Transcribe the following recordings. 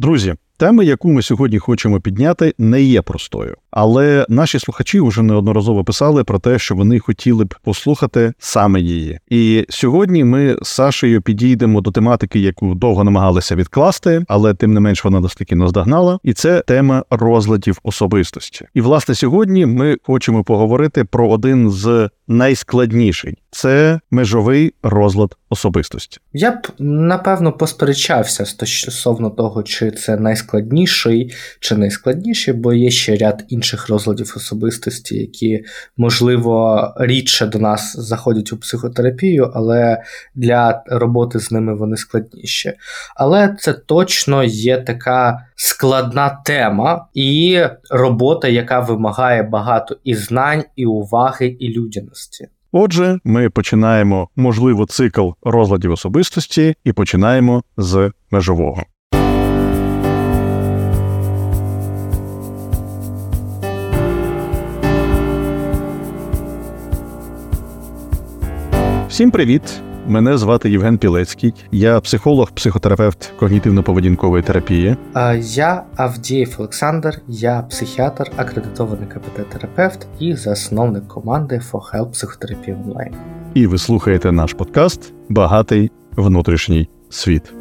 Друзі, тема, яку ми сьогодні хочемо підняти, не є простою, але наші слухачі вже неодноразово писали про те, що вони хотіли б послухати саме її. І сьогодні ми з Сашею підійдемо до тематики, яку довго намагалися відкласти, але тим не менш вона нас таки наздогнала. І це тема розладів особистості. І власне сьогодні ми хочемо поговорити про один з найскладніший це межовий розлад особистості. Я б напевно посперечався стосовно того, чи це найскладніший чи найскладніший, бо є ще ряд інших розладів особистості, які можливо рідше до нас заходять у психотерапію, але для роботи з ними вони складніші. Але це точно є така складна тема і робота, яка вимагає багато і знань, і уваги, і людяності. Отже, ми починаємо можливо цикл розладів особистості і починаємо з межового. Всім привіт! Мене звати Євген Пілецький, я психолог, психотерапевт когнітивно-поведінкової терапії. А я Авдієв Олександр, я психіатр, акредитований КПТ-терапевт і засновник команди For Help Психотерапії онлайн. І ви слухаєте наш подкаст Багатий внутрішній світ.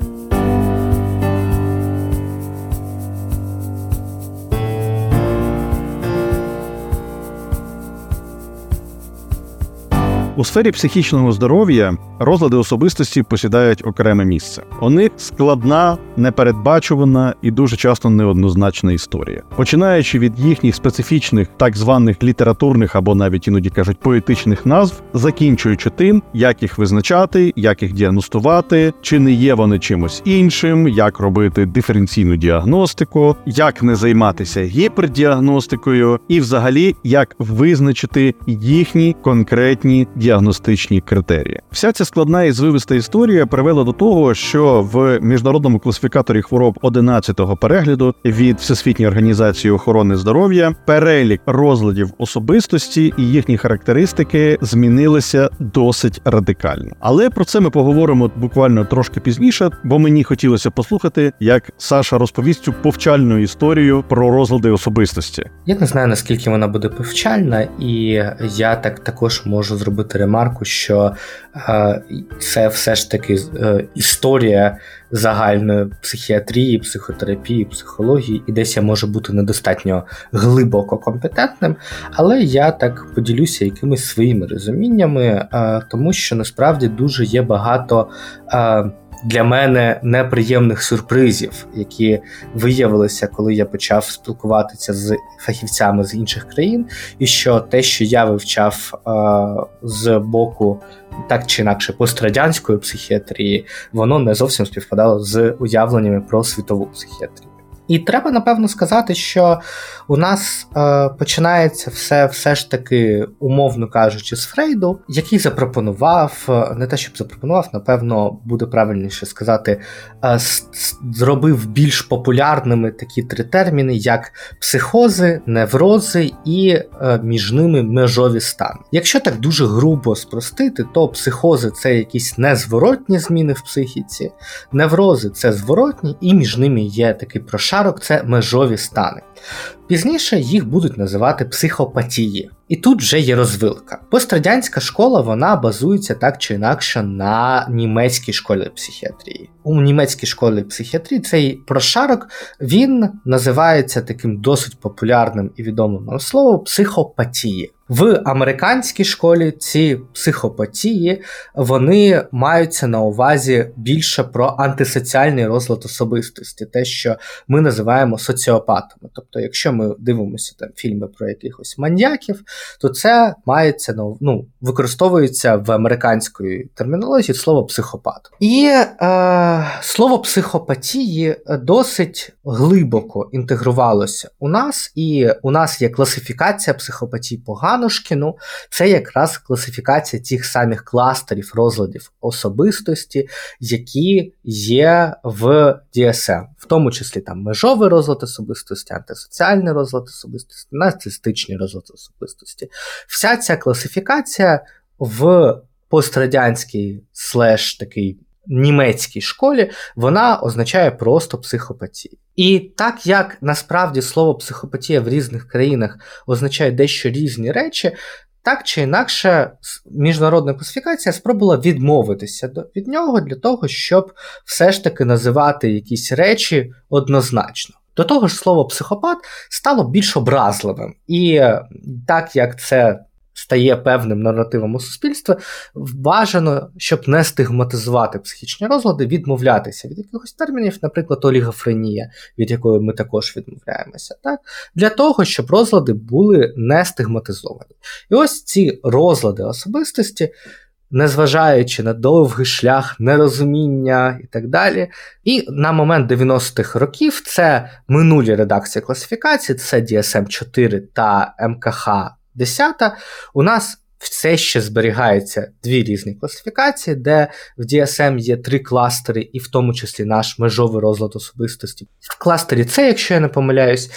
У сфері психічного здоров'я розлади особистості посідають окреме місце. У них складна, непередбачувана і дуже часто неоднозначна історія, починаючи від їхніх специфічних так званих літературних або навіть іноді кажуть поетичних назв, закінчуючи тим, як їх визначати, як їх діагностувати, чи не є вони чимось іншим, як робити диференційну діагностику, як не займатися гіпердіагностикою, і, взагалі, як визначити їхні конкретні діагностичні критерії. Вся ця складна і звивиста історія привела до того, що в міжнародному класифікаторі хвороб 11-го перегляду від Всесвітньої організації охорони здоров'я перелік розладів особистості і їхні характеристики змінилися досить радикально. Але про це ми поговоримо буквально трошки пізніше, бо мені хотілося послухати, як Саша розповість цю повчальну історію про розлади особистості. Я не знаю наскільки вона буде повчальна, і я так також можу зробити ремарку, що е, це все ж таки е, історія загальної психіатрії, психотерапії, психології, і десь я можу бути недостатньо глибоко компетентним, але я так поділюся якимись своїми розуміннями, е, тому що насправді дуже є багато. Для мене неприємних сюрпризів, які виявилися, коли я почав спілкуватися з фахівцями з інших країн, і що те, що я вивчав е, з боку так чи інакше пострадянської психіатрії, воно не зовсім співпадало з уявленнями про світову психіатрію. І треба напевно сказати, що у нас е, починається все все ж таки, умовно кажучи, з Фрейду, який запропонував, е, не те, щоб запропонував, напевно, буде правильніше сказати, е, зробив більш популярними такі три терміни, як психози, неврози і е, між ними межові стани. Якщо так дуже грубо спростити, то психози це якісь незворотні зміни в психіці, неврози це зворотні, і між ними є такий прошар шарок це межові стани. Пізніше їх будуть називати психопатії. І тут вже є розвилка. Пострадянська школа вона базується так чи інакше на німецькій школі психіатрії. У німецькій школі психіатрії цей прошарок він називається таким досить популярним і відомим нам словом психопатії. В американській школі ці психопатії вони маються на увазі більше про антисоціальний розлад особистості, те, що ми називаємо соціопатами. Тобто, якщо ми дивимося там фільми про якихось маньяків, то це мається ну, використовується в американської термінології слово психопат. І е, слово психопатії досить глибоко інтегрувалося у нас, і у нас є класифікація психопатії Поганошкіну, це якраз класифікація тих самих кластерів розладів особистості, які є в DSM, в тому числі там межовий розлад особистості, антисоціальний розлад особистості, нарцистичний розлад особистості. Вся ця класифікація в пострадянській слеш такий німецькій школі, вона означає просто психопатію. І так як насправді слово психопатія в різних країнах означає дещо різні речі, так чи інакше, міжнародна класифікація спробувала відмовитися від нього для того, щоб все ж таки називати якісь речі однозначно. До того ж, слово психопат стало більш образливим. І так як це стає певним наративом у суспільстві, бажано, щоб не стигматизувати психічні розлади, відмовлятися від якихось термінів, наприклад, олігофренія, від якої ми також відмовляємося, так? для того, щоб розлади були не стигматизовані. І ось ці розлади особистості. Незважаючи на довгий шлях, нерозуміння і так далі. І на момент 90-х років це минулі редакції класифікації, це DSM-4 та МКХ Десята у нас все ще зберігається дві різні класифікації, де в DSM є три кластери, і в тому числі наш межовий розлад особистості. В кластері С, якщо я не помиляюсь.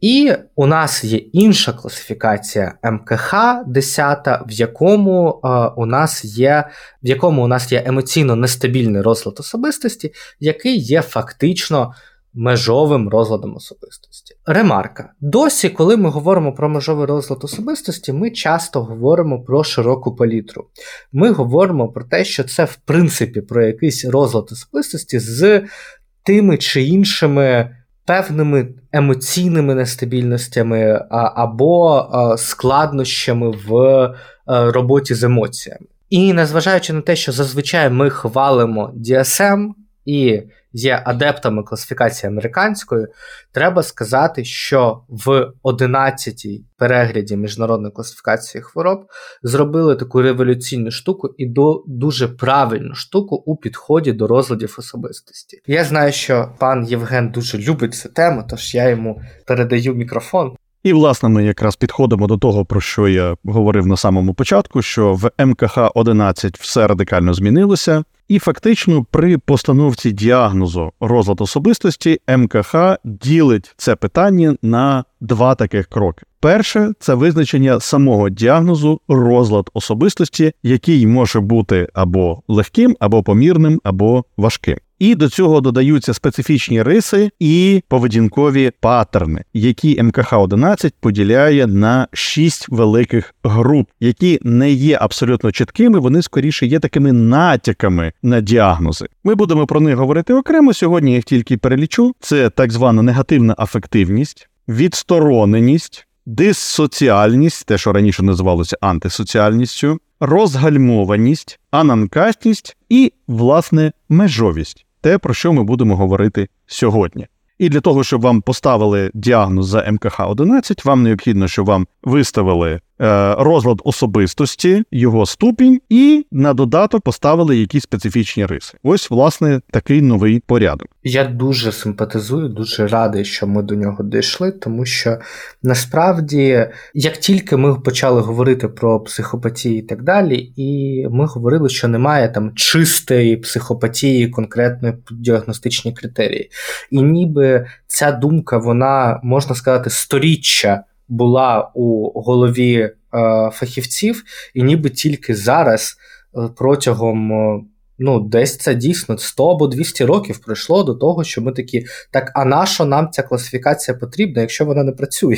І у нас є інша класифікація МКХ 10, в якому е, у нас є в якому у нас є емоційно нестабільний розлад особистості, який є фактично межовим розладом особистості. Ремарка. Досі, коли ми говоримо про межовий розлад особистості, ми часто говоримо про широку палітру. Ми говоримо про те, що це, в принципі, про якийсь розлад особистості з тими чи іншими. Певними емоційними нестабільностями або складнощами в е, роботі з емоціями. І незважаючи на те, що зазвичай ми хвалимо DSM і є адептами класифікації американської, треба сказати, що в 11-й перегляді міжнародної класифікації хвороб зробили таку революційну штуку і до дуже правильну штуку у підході до розладів особистості. Я знаю, що пан Євген дуже любить цю тему, тож я йому передаю мікрофон. І, власне, ми якраз підходимо до того, про що я говорив на самому початку: що в МКХ 11 все радикально змінилося, і фактично при постановці діагнозу розлад особистості МКХ ділить це питання на два таких кроки. Перше це визначення самого діагнозу розлад особистості, який може бути або легким, або помірним, або важким. І до цього додаються специфічні риси і поведінкові паттерни, які МКХ 11 поділяє на шість великих груп, які не є абсолютно чіткими, вони скоріше є такими натяками на діагнози. Ми будемо про них говорити окремо. Сьогодні я їх тільки перелічу. Це так звана негативна афективність, відстороненість, диссоціальність, те, що раніше називалося антисоціальністю, розгальмованість, ананкастність і, власне, межовість те, про що ми будемо говорити сьогодні. І для того, щоб вам поставили діагноз за МКХ 11, вам необхідно, щоб вам виставили розлад особистості, його ступінь, і на додаток поставили якісь специфічні риси. Ось, власне, такий новий порядок. Я дуже симпатизую, дуже радий, що ми до нього дійшли, тому що насправді, як тільки ми почали говорити про психопатії і так далі, і ми говорили, що немає там чистої психопатії, конкретної діагностичні критерії. І ніби ця думка, вона можна сказати, сторіччя була у голові е, фахівців, і ніби тільки зараз е, протягом. Е, ну, десь це дійсно 100 або 200 років пройшло до того, що ми такі, так, а на що нам ця класифікація потрібна, якщо вона не працює?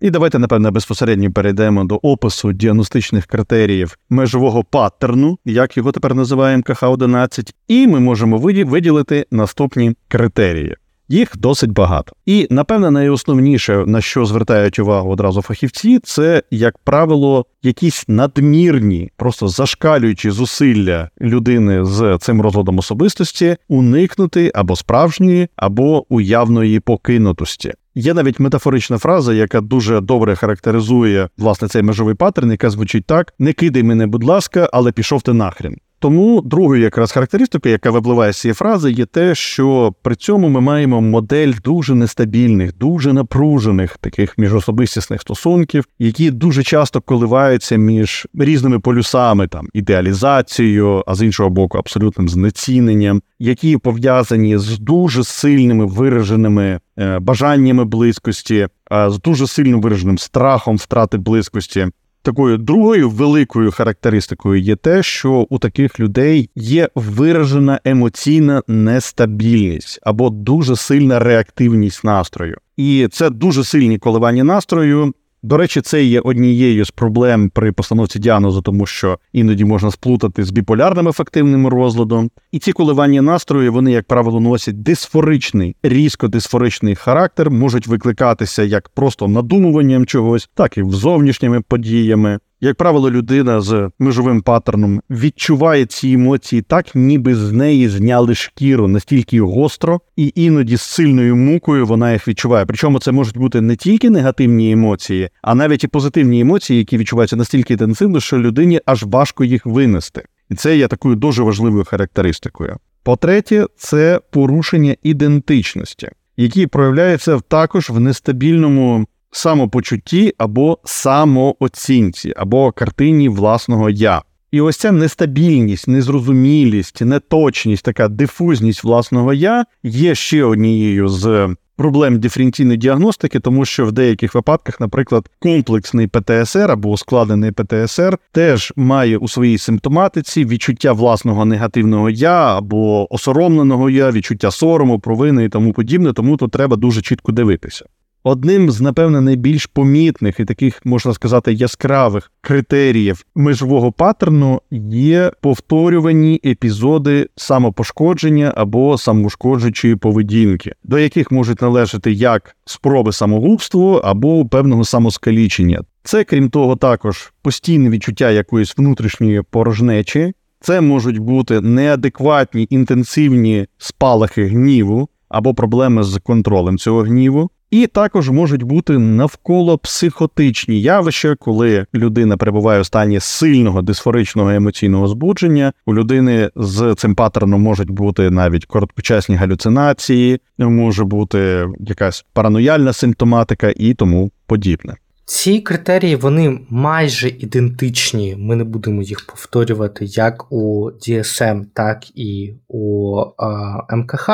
І давайте, напевно, безпосередньо перейдемо до опису діагностичних критеріїв межового паттерну, як його тепер називаємо КХ-11, і ми можемо виділити наступні критерії. Їх досить багато. І напевне найосновніше, на що звертають увагу одразу фахівці, це, як правило, якісь надмірні, просто зашкалюючі зусилля людини з цим розладом особистості уникнути або справжньої, або уявної покинутості. Є навіть метафорична фраза, яка дуже добре характеризує власне цей межовий паттерн, яка звучить так: не кидай мене, будь ласка, але пішов ти нахрен. Тому другою якраз характеристикою, яка випливає з цієї фрази, є те, що при цьому ми маємо модель дуже нестабільних, дуже напружених таких міжособистісних стосунків, які дуже часто коливаються між різними полюсами, там ідеалізацією, а з іншого боку, абсолютним знеціненням, які пов'язані з дуже сильними вираженими е, бажаннями близькості, з дуже сильно вираженим страхом втрати близькості. Такою другою великою характеристикою є те, що у таких людей є виражена емоційна нестабільність або дуже сильна реактивність настрою. І це дуже сильні коливання настрою. До речі, це є однією з проблем при постановці діагнозу, тому що іноді можна сплутати з біполярним ефективним розладом. І ці коливання настрою, вони, як правило, носять дисфоричний, різко дисфоричний характер, можуть викликатися як просто надумуванням чогось, так і зовнішніми подіями. Як правило, людина з межовим паттерном відчуває ці емоції так, ніби з неї зняли шкіру настільки гостро, і іноді з сильною мукою вона їх відчуває. Причому це можуть бути не тільки негативні емоції, а навіть і позитивні емоції, які відчуваються настільки інтенсивно, що людині аж важко їх винести. І це є такою дуже важливою характеристикою. По-третє, це порушення ідентичності, які проявляються також в нестабільному самопочутті або самооцінці, або картині власного я. І ось ця нестабільність, незрозумілість, неточність, така дифузність власного я є ще однією з проблем диференційної діагностики, тому що в деяких випадках, наприклад, комплексний ПТСР або ускладнений ПТСР теж має у своїй симптоматиці відчуття власного негативного я або осоромленого я, відчуття сорому, провини і тому подібне, тому тут треба дуже чітко дивитися. Одним з, напевне, найбільш помітних і таких, можна сказати, яскравих критеріїв межового паттерну є повторювані епізоди самопошкодження або самошкоджуючої поведінки, до яких можуть належати як спроби самогубства або певного самоскалічення. Це, крім того, також постійне відчуття якоїсь внутрішньої порожнечі. Це можуть бути неадекватні інтенсивні спалахи гніву або проблеми з контролем цього гніву. І також можуть бути навколо психотичні явища, коли людина перебуває в стані сильного дисфоричного емоційного збудження. У людини з цим паттерном можуть бути навіть короткочасні галюцинації, може бути якась паранояльна симптоматика і тому подібне. Ці критерії вони майже ідентичні. Ми не будемо їх повторювати як у DSM, так і у а, МКХ.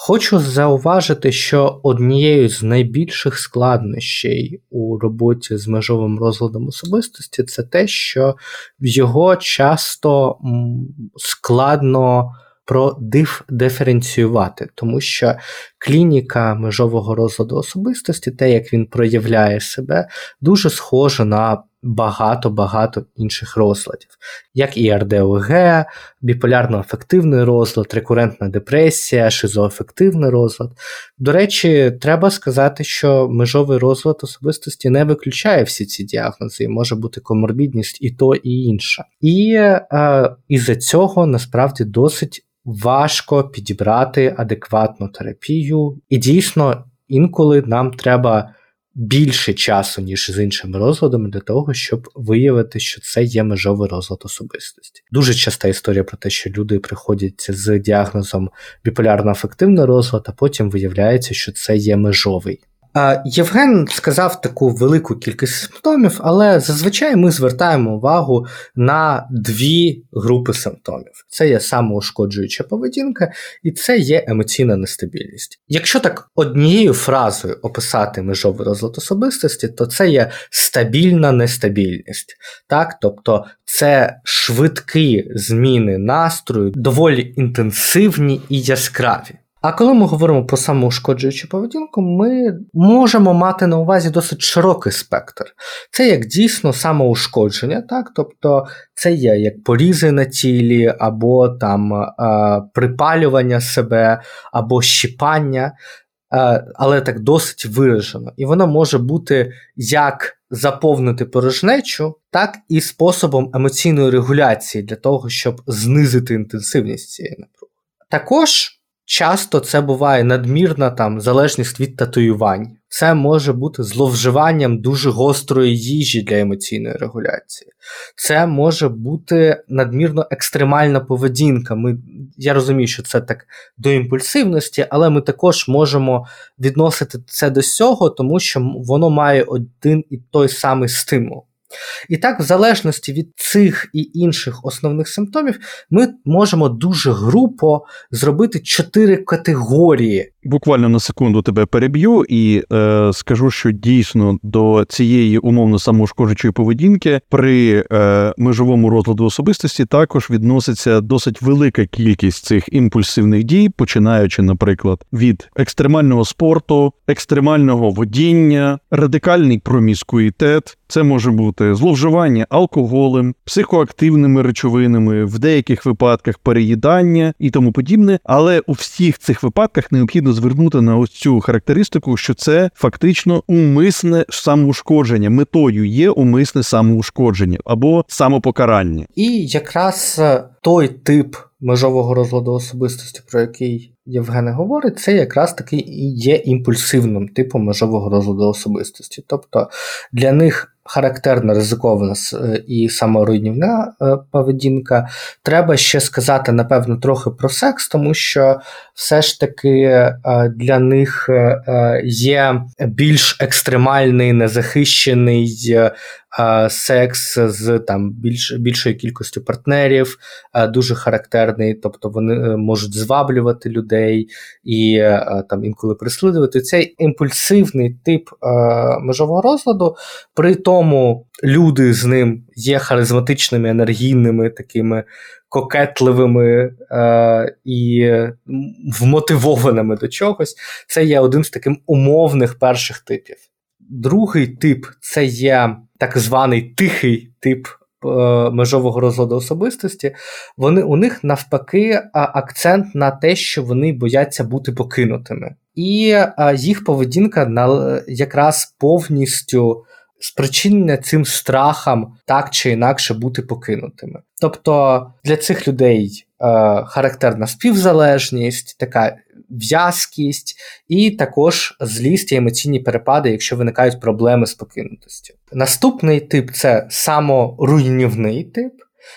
Хочу зауважити, що однією з найбільших складнощей у роботі з межовим розладом особистості це те, що його часто складно продиференціювати, тому що клініка межового розладу особистості, те, як він проявляє себе, дуже схоже на багато-багато інших розладів, як і РДОГ, біполярно-афективний розлад, рекурентна депресія, шизоафективний розлад. До речі, треба сказати, що межовий розлад особистості не виключає всі ці діагнози, і може бути коморбідність і то, і інша. І е, із-за цього насправді досить важко підібрати адекватну терапію, і дійсно інколи нам треба більше часу, ніж з іншими розладами, для того, щоб виявити, що це є межовий розлад особистості. Дуже часта історія про те, що люди приходять з діагнозом біполярно-афективний розлад, а потім виявляється, що це є межовий. Євген сказав таку велику кількість симптомів, але зазвичай ми звертаємо увагу на дві групи симптомів: це є самоушкоджуюча поведінка, і це є емоційна нестабільність. Якщо так однією фразою описати межовий розлад особистості, то це є стабільна нестабільність. Так? Тобто це швидкі зміни настрою, доволі інтенсивні і яскраві. А коли ми говоримо про самоушкоджуючу поведінку, ми можемо мати на увазі досить широкий спектр. Це як дійсно самоушкодження, так? тобто це є як порізи на тілі, або там е, припалювання себе, або щіпання, е, але так досить виражено. І воно може бути як заповнити порожнечу, так і способом емоційної регуляції для того, щоб знизити інтенсивність цієї напруги. Також. Часто це буває надмірна там залежність від татуювань. Це може бути зловживанням дуже гострої їжі для емоційної регуляції. Це може бути надмірно екстремальна поведінка. Ми, Я розумію, що це так до імпульсивності, але ми також можемо відносити це до цього, тому що воно має один і той самий стимул. І так, в залежності від цих і інших основних симптомів, ми можемо дуже групо зробити чотири категорії буквально на секунду тебе переб'ю і е, скажу, що дійсно до цієї умовно самоушкоджуючої поведінки при е, межовому розладу особистості також відноситься досить велика кількість цих імпульсивних дій, починаючи, наприклад, від екстремального спорту, екстремального водіння, радикальний проміскуїтет. Це може бути зловживання алкоголем, психоактивними речовинами, в деяких випадках переїдання і тому подібне. Але у всіх цих випадках необхідно звернути на ось цю характеристику, що це фактично умисне самоушкодження. Метою є умисне самоушкодження або самопокарання. І якраз е, той тип межового розладу особистості, про який Євген говорить, це якраз таки і є імпульсивним типом межового розладу особистості. Тобто для них характерна ризикована е, і саморуйнівна е, поведінка. Треба ще сказати, напевно, трохи про секс, тому що все ж таки е, для них є більш екстремальний, незахищений секс з там більш, більшою кількістю партнерів, дуже характерний, тобто вони можуть зваблювати людей і там інколи прислідувати. Цей імпульсивний тип межового розладу, при тому люди з ним є харизматичними, енергійними, такими кокетливими е, і вмотивованими до чогось. Це є один з таких умовних перших типів. Другий тип це є так званий тихий тип е, межового розладу особистості. Вони, У них навпаки акцент на те, що вони бояться бути покинутими. І е, їх поведінка на, якраз повністю спричинення цим страхам так чи інакше бути покинутими. Тобто для цих людей е, характерна співзалежність, така в'язкість, і також злість і емоційні перепади, якщо виникають проблеми з покинутостю. Наступний тип це саморуйнівний тип.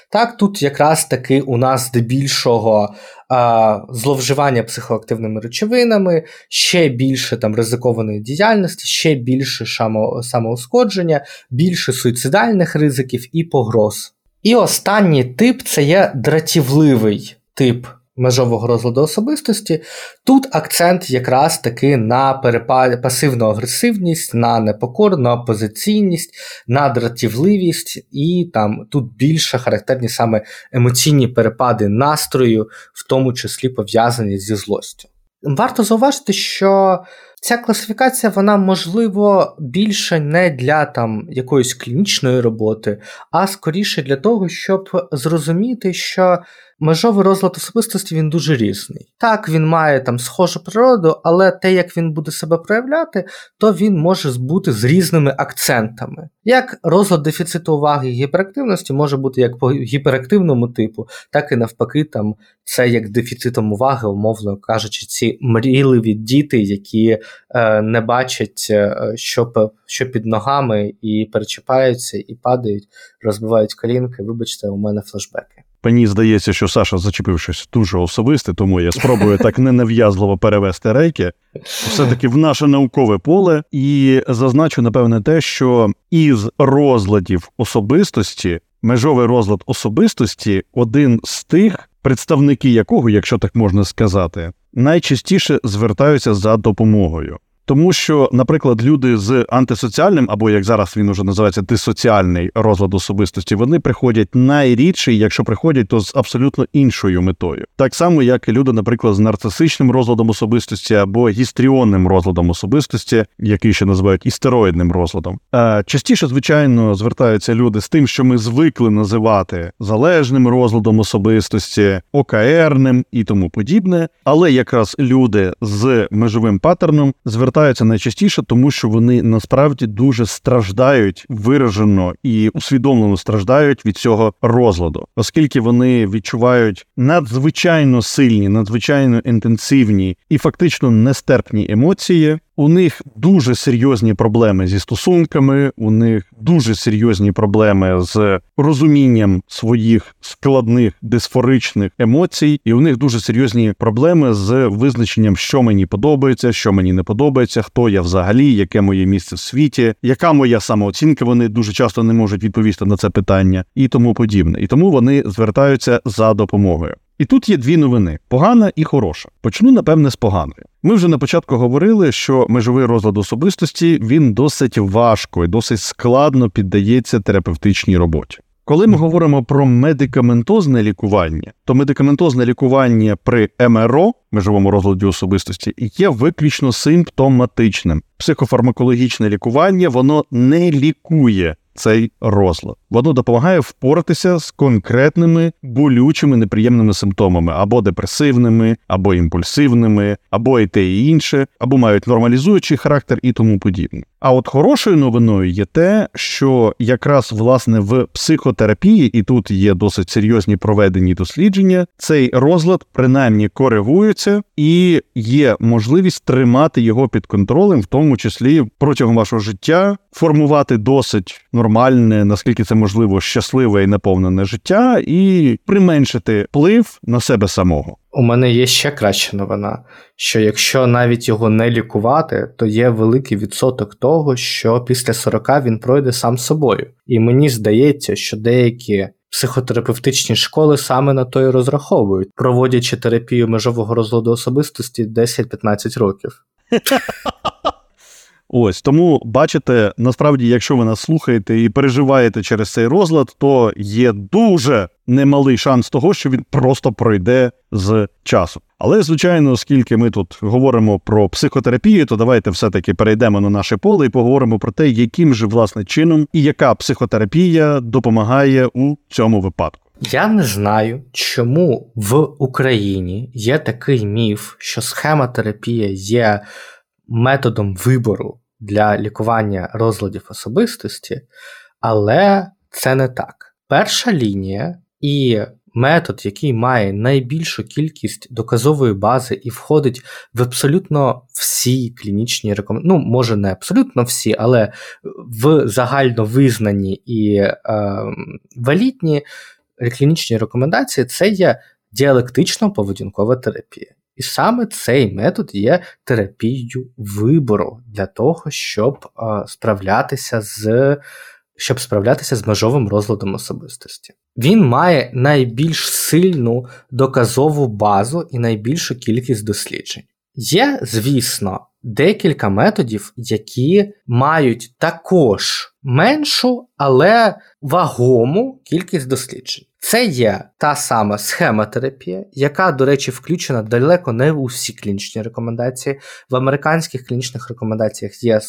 Так, тут якраз таки у нас здебільшого а, зловживання психоактивними речовинами, ще більше там ризикованої діяльності, ще більше шамо, самоускодження, більше суїцидальних ризиків і погроз. І останній тип це є дратівливий тип межового розладу особистості. Тут акцент якраз таки на перепад... пасивну агресивність, на непокору, на опозиційність, на дратівливість, і там тут більше характерні саме емоційні перепади настрою, в тому числі пов'язані зі злостю. Варто зауважити, що ця класифікація, вона можливо більше не для там якоїсь клінічної роботи, а скоріше для того, щоб зрозуміти, що межовий розлад особистості він дуже різний. Так, він має там схожу природу, але те, як він буде себе проявляти, то він може бути з різними акцентами. Як розлад дефіциту уваги і гіперактивності може бути як по гіперактивному типу, так і навпаки, там це як дефіцитом уваги, умовно кажучи, ці мрійливі діти, які е, не бачать, е, що що під ногами, і перечіпаються, і падають, розбивають колінки. Вибачте, у мене флешбеки. Мені здається, що Саша зачепив щось дуже особисте, тому я спробую так ненав'язливо перевести рейки, все-таки в наше наукове поле, і зазначу, напевне, те, що із розладів особистості, межовий розлад особистості один з тих, представники якого, якщо так можна сказати, найчастіше звертаються за допомогою. Тому що, наприклад, люди з антисоціальним, або як зараз він уже називається дисоціальний розлад особистості, вони приходять найрідше, якщо приходять, то з абсолютно іншою метою. Так само, як і люди, наприклад, з нарцисичним розладом особистості або гістріонним розладом особистості, який ще називають істероїдним розладом. Частіше, звичайно, звертаються люди з тим, що ми звикли називати залежним розладом особистості, ОКРним і тому подібне. Але якраз люди з межовим паттерном звертаються звертаються найчастіше, тому що вони насправді дуже страждають виражено і усвідомлено страждають від цього розладу, оскільки вони відчувають надзвичайно сильні, надзвичайно інтенсивні і фактично нестерпні емоції. У них дуже серйозні проблеми зі стосунками, у них дуже серйозні проблеми з розумінням своїх складних дисфоричних емоцій, і у них дуже серйозні проблеми з визначенням, що мені подобається, що мені не подобається, хто я взагалі, яке моє місце в світі, яка моя самооцінка. Вони дуже часто не можуть відповісти на це питання і тому подібне. І тому вони звертаються за допомогою. І тут є дві новини: погана і хороша. Почну, напевне, з поганої. Ми вже на початку говорили, що межовий розлад особистості він досить важко і досить складно піддається терапевтичній роботі. Коли ми говоримо про медикаментозне лікування, то медикаментозне лікування при МРО межовому розладі особистості є виключно симптоматичним. Психофармакологічне лікування воно не лікує цей розлад. Воно допомагає впоратися з конкретними болючими неприємними симптомами або депресивними, або імпульсивними, або і те і інше, або мають нормалізуючий характер і тому подібне. А от хорошою новиною є те, що якраз власне в психотерапії, і тут є досить серйозні проведені дослідження, цей розлад принаймні коригується і є можливість тримати його під контролем, в тому числі протягом вашого життя, формувати досить нормальне, наскільки це можливо, щасливе і наповнене життя, і применшити вплив на себе самого. У мене є ще краща новина, що якщо навіть його не лікувати, то є великий відсоток того, що після 40 він пройде сам собою. І мені здається, що деякі психотерапевтичні школи саме на то і розраховують, проводячи терапію межового розладу особистості 10-15 років. Ось тому бачите, насправді, якщо ви нас слухаєте і переживаєте через цей розлад, то є дуже немалий шанс того, що він просто пройде з часом. Але, звичайно, оскільки ми тут говоримо про психотерапію, то давайте все-таки перейдемо на наше поле і поговоримо про те, яким же власне чином і яка психотерапія допомагає у цьому випадку. Я не знаю, чому в Україні є такий міф, що схемотерапія є методом вибору для лікування розладів особистості, але це не так. Перша лінія і метод, який має найбільшу кількість доказової бази і входить в абсолютно всі клінічні рекомендації, ну, може, не абсолютно всі, але в загально визнані і е, валітні клінічні рекомендації це є діалектично-поведінкова терапія. І саме цей метод є терапією вибору для того, щоб е, справлятися з щоб справлятися з межовим розладом особистості. Він має найбільш сильну доказову базу і найбільшу кількість досліджень. Є, звісно, декілька методів, які мають також меншу, але вагому кількість досліджень. Це є та сама схемотерапія, яка, до речі, включена далеко не у всі клінічні рекомендації. В американських клінічних рекомендаціях є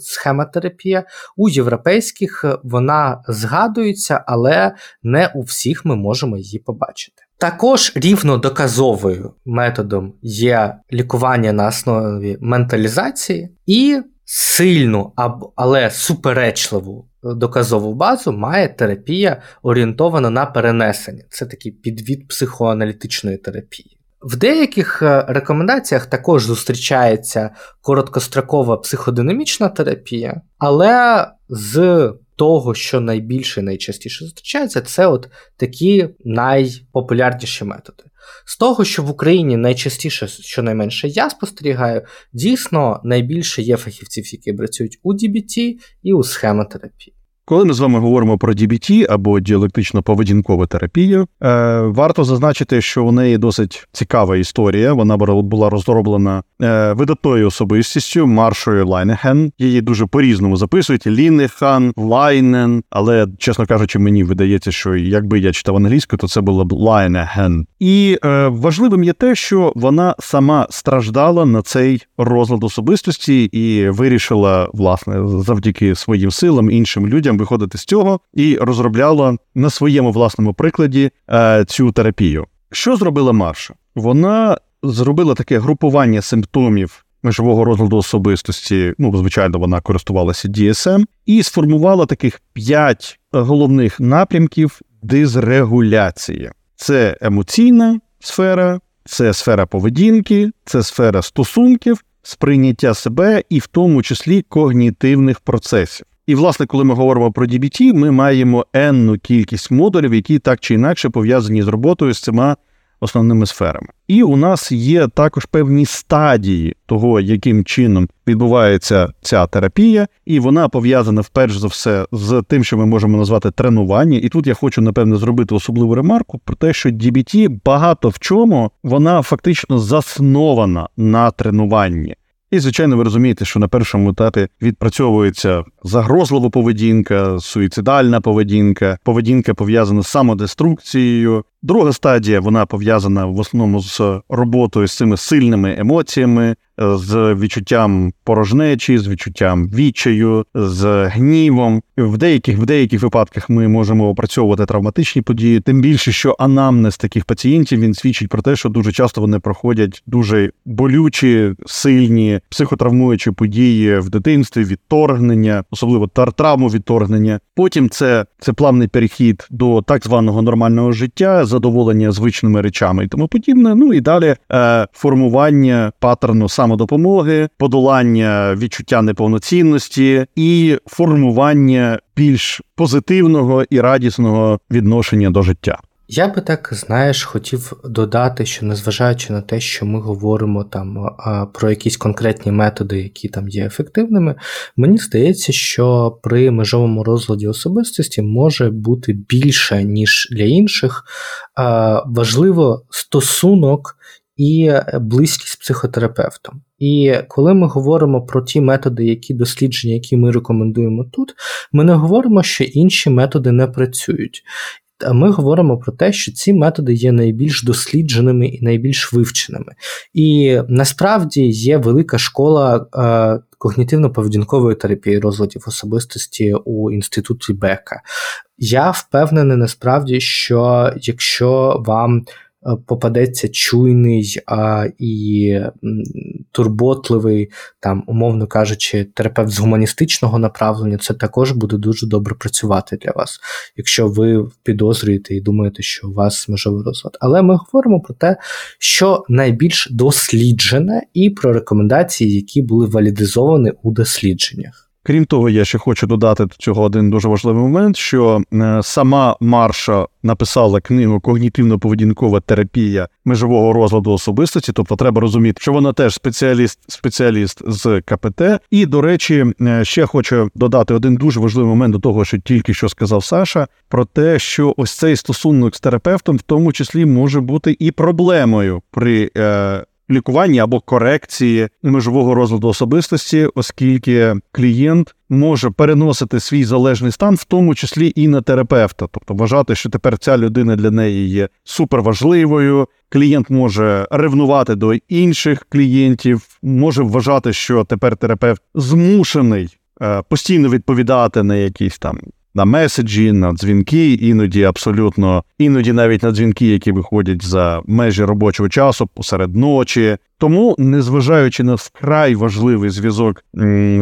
схемотерапія, у європейських вона згадується, але не у всіх ми можемо її побачити. Також рівнодоказовою методом є лікування на основі менталізації і сильну, але суперечливу доказову базу має терапія орієнтована на перенесення. Це такий підвід психоаналітичної терапії. В деяких е, рекомендаціях також зустрічається короткострокова психодинамічна терапія, але з того, що найбільше і найчастіше зустрічається, це от такі найпопулярніші методи. З того, що в Україні найчастіше, щонайменше я спостерігаю, дійсно найбільше є фахівців, які працюють у DBT і у схемотерапії. Коли ми з вами говоримо про DBT або діалектично-поведінкову терапію, е, варто зазначити, що у неї досить цікава історія. Вона була розроблена е, видатною особистістю Маршою Лайнеген. Її дуже по-різному записують: Лінехан, Лайнен. Але, чесно кажучи, мені видається, що якби я читав англійську, то це було б Лайнеген. І е, важливим є те, що вона сама страждала на цей розлад особистості і вирішила, власне, завдяки своїм силам іншим людям виходити з цього і розробляла на своєму власному прикладі е, цю терапію. Що зробила Марша? Вона зробила таке групування симптомів межового розладу особистості. Ну, звичайно, вона користувалася DSM, і сформувала таких п'ять головних напрямків дизрегуляції: це емоційна сфера, це сфера поведінки, це сфера стосунків, сприйняття себе і в тому числі когнітивних процесів. І, власне, коли ми говоримо про DBT, ми маємо енну кількість модулів, які так чи інакше пов'язані з роботою з цими основними сферами. І у нас є також певні стадії того, яким чином відбувається ця терапія, і вона пов'язана вперше за все з тим, що ми можемо назвати тренування. І тут я хочу напевне зробити особливу ремарку про те, що DBT багато в чому вона фактично заснована на тренуванні. І, звичайно, ви розумієте, що на першому етапі відпрацьовується загрозлива поведінка, суїцидальна поведінка, поведінка пов'язана з самодеструкцією. Друга стадія вона пов'язана в основному з роботою з цими сильними емоціями, з відчуттям порожнечі, з відчуттям відчаю, з гнівом. В деяких в деяких випадках ми можемо опрацьовувати травматичні події. Тим більше, що анамнез таких пацієнтів він свідчить про те, що дуже часто вони проходять дуже болючі, сильні психотравмуючі події в дитинстві, відторгнення, особливо травму відторгнення. Потім це це плавний перехід до так званого нормального життя, задоволення звичними речами і тому подібне. Ну і далі е, формування паттерну самодопомоги, подолання відчуття неповноцінності і формування більш позитивного і радісного відношення до життя. Я би так, знаєш, хотів додати, що незважаючи на те, що ми говоримо там про якісь конкретні методи, які там є ефективними, мені здається, що при межовому розладі особистості може бути більше, ніж для інших. Важливо стосунок і близькість з психотерапевтом. І коли ми говоримо про ті методи, які дослідження, які ми рекомендуємо тут, ми не говоримо, що інші методи не працюють. А ми говоримо про те, що ці методи є найбільш дослідженими і найбільш вивченими. І насправді є велика школа е, когнітивно-поведінкової терапії розладів особистості у інституті Бека. Я впевнений насправді, що якщо вам Е, попадеться чуйний а, і турботливий, там, умовно кажучи, терапевт з гуманістичного направлення, це також буде дуже добре працювати для вас, якщо ви підозрюєте і думаєте, що у вас межовий розлад. Але ми говоримо про те, що найбільш досліджене, і про рекомендації, які були валідизовані у дослідженнях. Крім того, я ще хочу додати до цього один дуже важливий момент: що е, сама Марша написала книгу Когнітивно-поведінкова терапія межового розладу особистості. Тобто, треба розуміти, що вона теж спеціаліст, спеціаліст з КПТ. І до речі, е, ще хочу додати один дуже важливий момент до того, що тільки що сказав Саша, про те, що ось цей стосунок з терапевтом, в тому числі, може бути і проблемою при. Лікування або корекції межового розладу особистості, оскільки клієнт може переносити свій залежний стан, в тому числі і на терапевта, тобто вважати, що тепер ця людина для неї є суперважливою. Клієнт може ревнувати до інших клієнтів, може вважати, що тепер терапевт змушений е, постійно відповідати на якісь там на меседжі, на дзвінки, іноді абсолютно, іноді навіть на дзвінки, які виходять за межі робочого часу посеред ночі. Тому, незважаючи на вкрай важливий зв'язок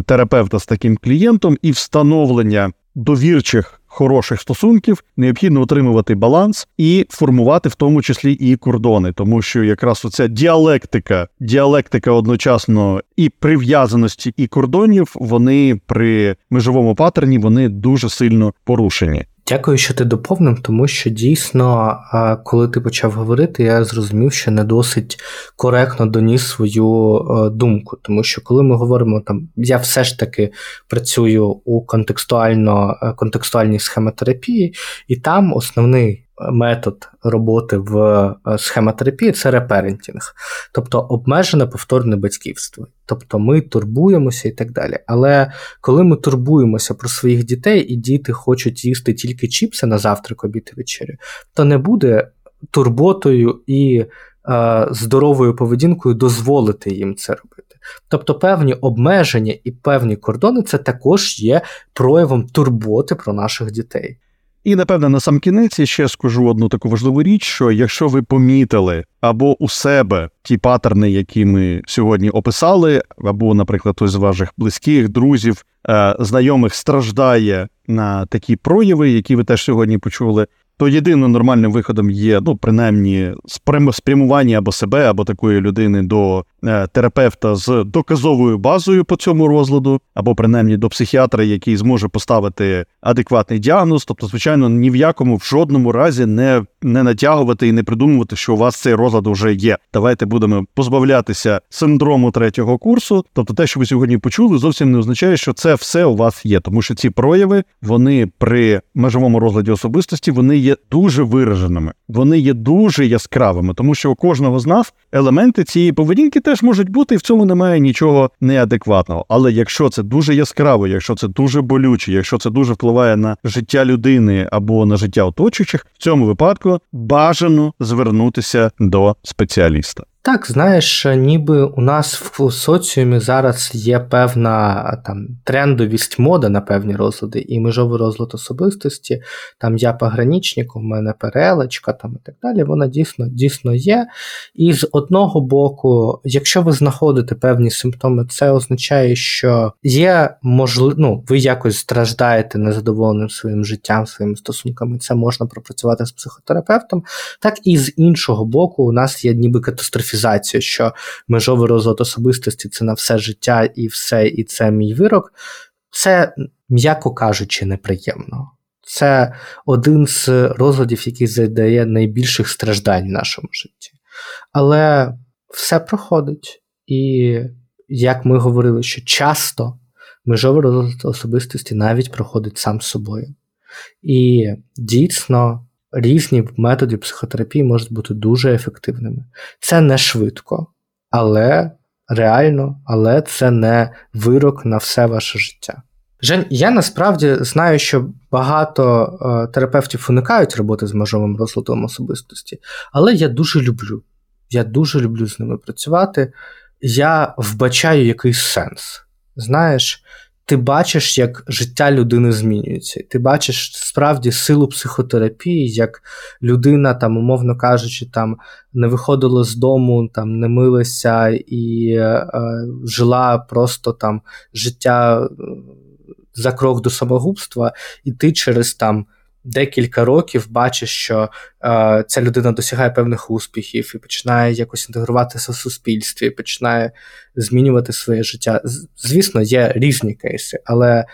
терапевта з таким клієнтом і встановлення довірчих хороших стосунків необхідно отримувати баланс і формувати в тому числі і кордони, тому що якраз оця діалектика, діалектика одночасно і прив'язаності, і кордонів, вони при межовому паттерні вони дуже сильно порушені. Дякую, що ти доповнив, тому що дійсно, коли ти почав говорити, я зрозумів, що не досить коректно доніс свою е, думку. Тому що коли ми говоримо там, я все ж таки працюю у контекстуально е, контекстуальній схемотерапії, і там основний метод роботи в е, схемотерапії це реперентінг, тобто обмежене повторне батьківство. Тобто ми турбуємося і так далі. Але коли ми турбуємося про своїх дітей, і діти хочуть їсти тільки чіпси на завтрак, обід і вечерю, то не буде турботою і е, здоровою поведінкою дозволити їм це робити. Тобто певні обмеження і певні кордони це також є проявом турботи про наших дітей. І напевне на сам кінець я ще скажу одну таку важливу річ: що якщо ви помітили або у себе ті паттерни, які ми сьогодні описали, або, наприклад, хтось з ваших близьких, друзів, е, знайомих страждає на такі прояви, які ви теж сьогодні почули, то єдиним нормальним виходом є, ну, принаймні, спрямування або себе, або такої людини до е, терапевта з доказовою базою по цьому розладу, або принаймні до психіатра, який зможе поставити адекватний діагноз. Тобто, звичайно, ні в якому в жодному разі не не натягувати і не придумувати, що у вас цей розлад вже є. Давайте будемо позбавлятися синдрому третього курсу. Тобто, те, що ви сьогодні почули, зовсім не означає, що це все у вас є, тому що ці прояви вони при межовому розладі особистості вони є дуже вираженими, вони є дуже яскравими, тому що у кожного з нас елементи цієї поведінки теж можуть бути, і в цьому немає нічого неадекватного. Але якщо це дуже яскраво, якщо це дуже болюче, якщо це дуже впливає на життя людини або на життя оточуючих, в цьому випадку бажано звернутися до спеціаліста. Так, знаєш, ніби у нас в соціумі зараз є певна там трендовість мода на певні розлади, і межовий розлад особистості. Там я пограничник, у мене перелечка там і так далі. Вона дійсно дійсно є. І з одного боку, якщо ви знаходите певні симптоми, це означає, що є можливо, ну, ви якось страждаєте незадоволеним своїм життям, своїми стосунками. Це можна пропрацювати з психотерапевтом. Так і з іншого боку, у нас є ніби катастрофі катастрофізацію, що межовий розлад особистості це на все життя і все, і це мій вирок, це, м'яко кажучи, неприємно. Це один з розладів, який задає найбільших страждань в нашому житті. Але все проходить. І як ми говорили, що часто межовий розлад особистості навіть проходить сам собою. І дійсно різні методи психотерапії можуть бути дуже ефективними. Це не швидко, але реально, але це не вирок на все ваше життя. Жень, я насправді знаю, що багато е, терапевтів уникають роботи з межовим розладом особистості, але я дуже люблю. Я дуже люблю з ними працювати. Я вбачаю якийсь сенс. Знаєш, ти бачиш, як життя людини змінюється. Ти бачиш справді силу психотерапії, як людина, там, умовно кажучи, там не виходила з дому, там не милася і е, жила просто там життя е, за крок до самогубства, і ти через там декілька років бачиш, що е, ця людина досягає певних успіхів і починає якось інтегруватися в суспільстві, починає змінювати своє життя. Звісно, є різні кейси, але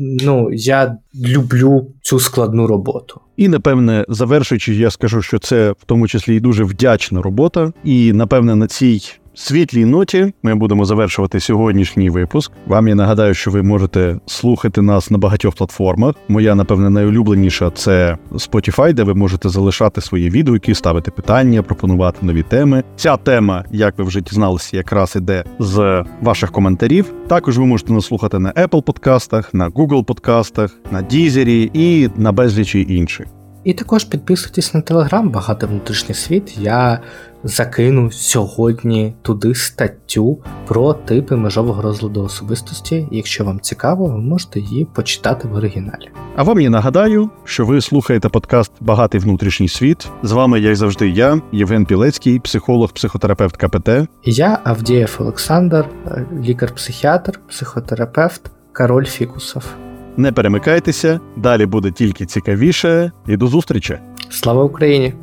ну, я люблю цю складну роботу. І напевне, завершуючи, я скажу, що це в тому числі і дуже вдячна робота, і напевне на цій світлій ноті ми будемо завершувати сьогоднішній випуск. Вам я нагадаю, що ви можете слухати нас на багатьох платформах. Моя, напевне, найулюбленіша це Spotify, де ви можете залишати свої відгуки, ставити питання, пропонувати нові теми. Ця тема, як ви вже дізналися, якраз іде з ваших коментарів. Також ви можете нас слухати на Apple подкастах, на Google подкастах, на Deezer і на безлічі інших. І також підписуйтесь на телеграм Багато внутрішній світ. Я закину сьогодні туди статтю про типи межового розладу особистості. Якщо вам цікаво, ви можете її почитати в оригіналі. А вам я нагадаю, що ви слухаєте подкаст Багатий внутрішній світ. З вами, як завжди, я, Євген Пілецький, психолог, психотерапевт КПТ. Я Авдієв Олександр, лікар-психіатр, психотерапевт, король фікусов. Не перемикайтеся, далі буде тільки цікавіше і до зустрічі. Слава Україні!